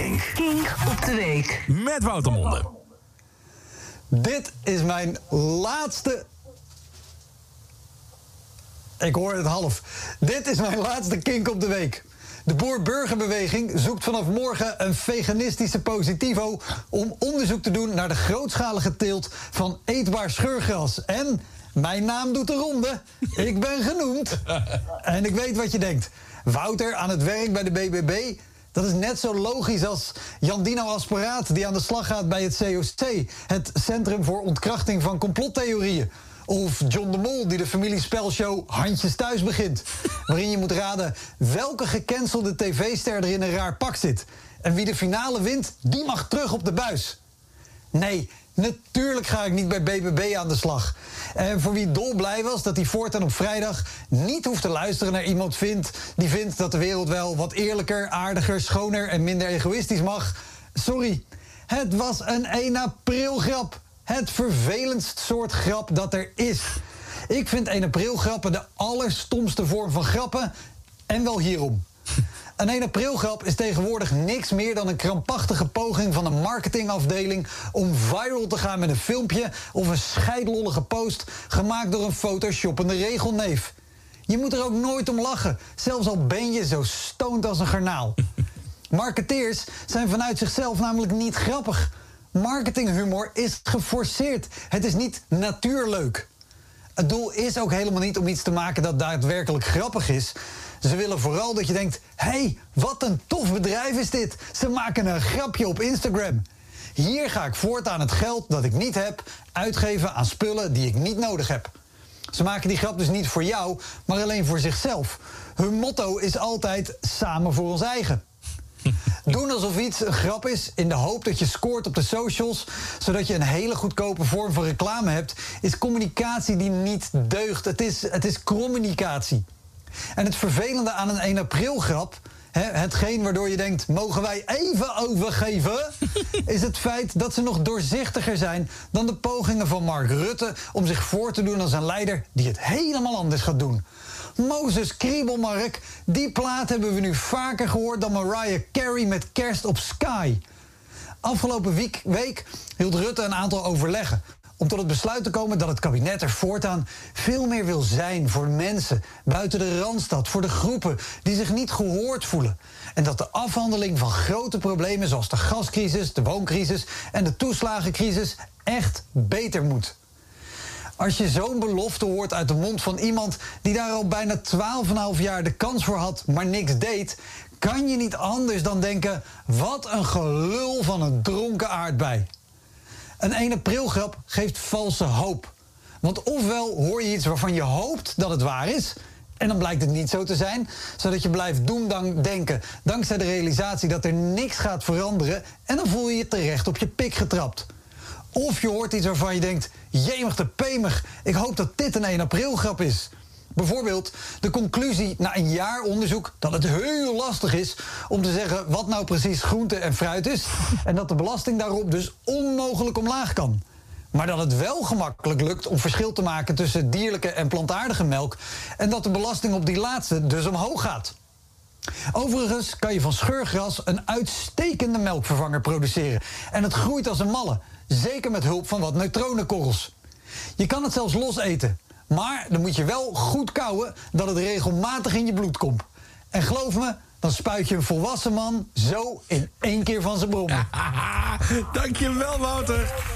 Kink. Kink op de week. Met Wouter Monde. Dit is mijn laatste. Ik hoor het half. Dit is mijn laatste kink op de week. De Boer-Burgerbeweging zoekt vanaf morgen een veganistische positivo om onderzoek te doen naar de grootschalige teelt van eetbaar scheurgras. En mijn naam doet de ronde. Ik ben genoemd. En ik weet wat je denkt. Wouter aan het werk bij de BBB. Dat is net zo logisch als Jandino Asperaat die aan de slag gaat bij het COC, het Centrum voor Ontkrachting van Complottheorieën. Of John de Mol die de familiespelshow Handjes Thuis begint. Waarin je moet raden welke gecancelde tv-ster er in een raar pak zit. En wie de finale wint, die mag terug op de buis. Nee, natuurlijk ga ik niet bij BBB aan de slag. En voor wie dolblij was dat hij voortaan op vrijdag niet hoeft te luisteren naar iemand vindt die vindt dat de wereld wel wat eerlijker, aardiger, schoner en minder egoïstisch mag. Sorry, het was een 1 april grap. Het vervelendst soort grap dat er is. Ik vind 1 april grappen de allerstomste vorm van grappen. En wel hierom. Een 1 april grap is tegenwoordig niks meer dan een krampachtige poging van een marketingafdeling om viral te gaan met een filmpje of een scheidlollige post gemaakt door een photoshoppende regelneef. Je moet er ook nooit om lachen, zelfs al ben je zo stoned als een garnaal. Marketeers zijn vanuit zichzelf namelijk niet grappig. Marketinghumor is geforceerd. Het is niet natuurleuk. Het doel is ook helemaal niet om iets te maken dat daadwerkelijk grappig is. Ze willen vooral dat je denkt: hé, hey, wat een tof bedrijf is dit. Ze maken een grapje op Instagram. Hier ga ik voortaan het geld dat ik niet heb uitgeven aan spullen die ik niet nodig heb. Ze maken die grap dus niet voor jou, maar alleen voor zichzelf. Hun motto is altijd samen voor ons eigen. Doen alsof iets een grap is in de hoop dat je scoort op de socials, zodat je een hele goedkope vorm van reclame hebt, is communicatie die niet deugt. Het is, het is communicatie. En het vervelende aan een 1 april grap, hè, hetgeen waardoor je denkt, mogen wij even overgeven, is het feit dat ze nog doorzichtiger zijn dan de pogingen van Mark Rutte om zich voor te doen als een leider die het helemaal anders gaat doen. Mozes Kriebelmark, die plaat hebben we nu vaker gehoord dan Mariah Carey met kerst op Sky. Afgelopen week, week hield Rutte een aantal overleggen om tot het besluit te komen dat het kabinet er voortaan veel meer wil zijn voor mensen buiten de randstad, voor de groepen die zich niet gehoord voelen. En dat de afhandeling van grote problemen zoals de gascrisis, de wooncrisis en de toeslagencrisis echt beter moet. Als je zo'n belofte hoort uit de mond van iemand die daar al bijna 12,5 jaar de kans voor had, maar niks deed, kan je niet anders dan denken: wat een gelul van een dronken aardbei. Een 1 april grap geeft valse hoop. Want ofwel hoor je iets waarvan je hoopt dat het waar is. En dan blijkt het niet zo te zijn, zodat je blijft doen denken dankzij de realisatie dat er niks gaat veranderen en dan voel je je terecht op je pik getrapt. Of je hoort iets waarvan je denkt: jemig te pemig, ik hoop dat dit een 1 april grap is. Bijvoorbeeld de conclusie na een jaar onderzoek dat het heel lastig is om te zeggen wat nou precies groente en fruit is. En dat de belasting daarop dus onmogelijk omlaag kan. Maar dat het wel gemakkelijk lukt om verschil te maken tussen dierlijke en plantaardige melk. En dat de belasting op die laatste dus omhoog gaat. Overigens kan je van scheurgras een uitstekende melkvervanger produceren. En het groeit als een malle, zeker met hulp van wat neutronenkorrels. Je kan het zelfs los eten. Maar dan moet je wel goed kouwen dat het regelmatig in je bloed komt. En geloof me, dan spuit je een volwassen man zo in één keer van zijn brom. Dankjewel, Wouter.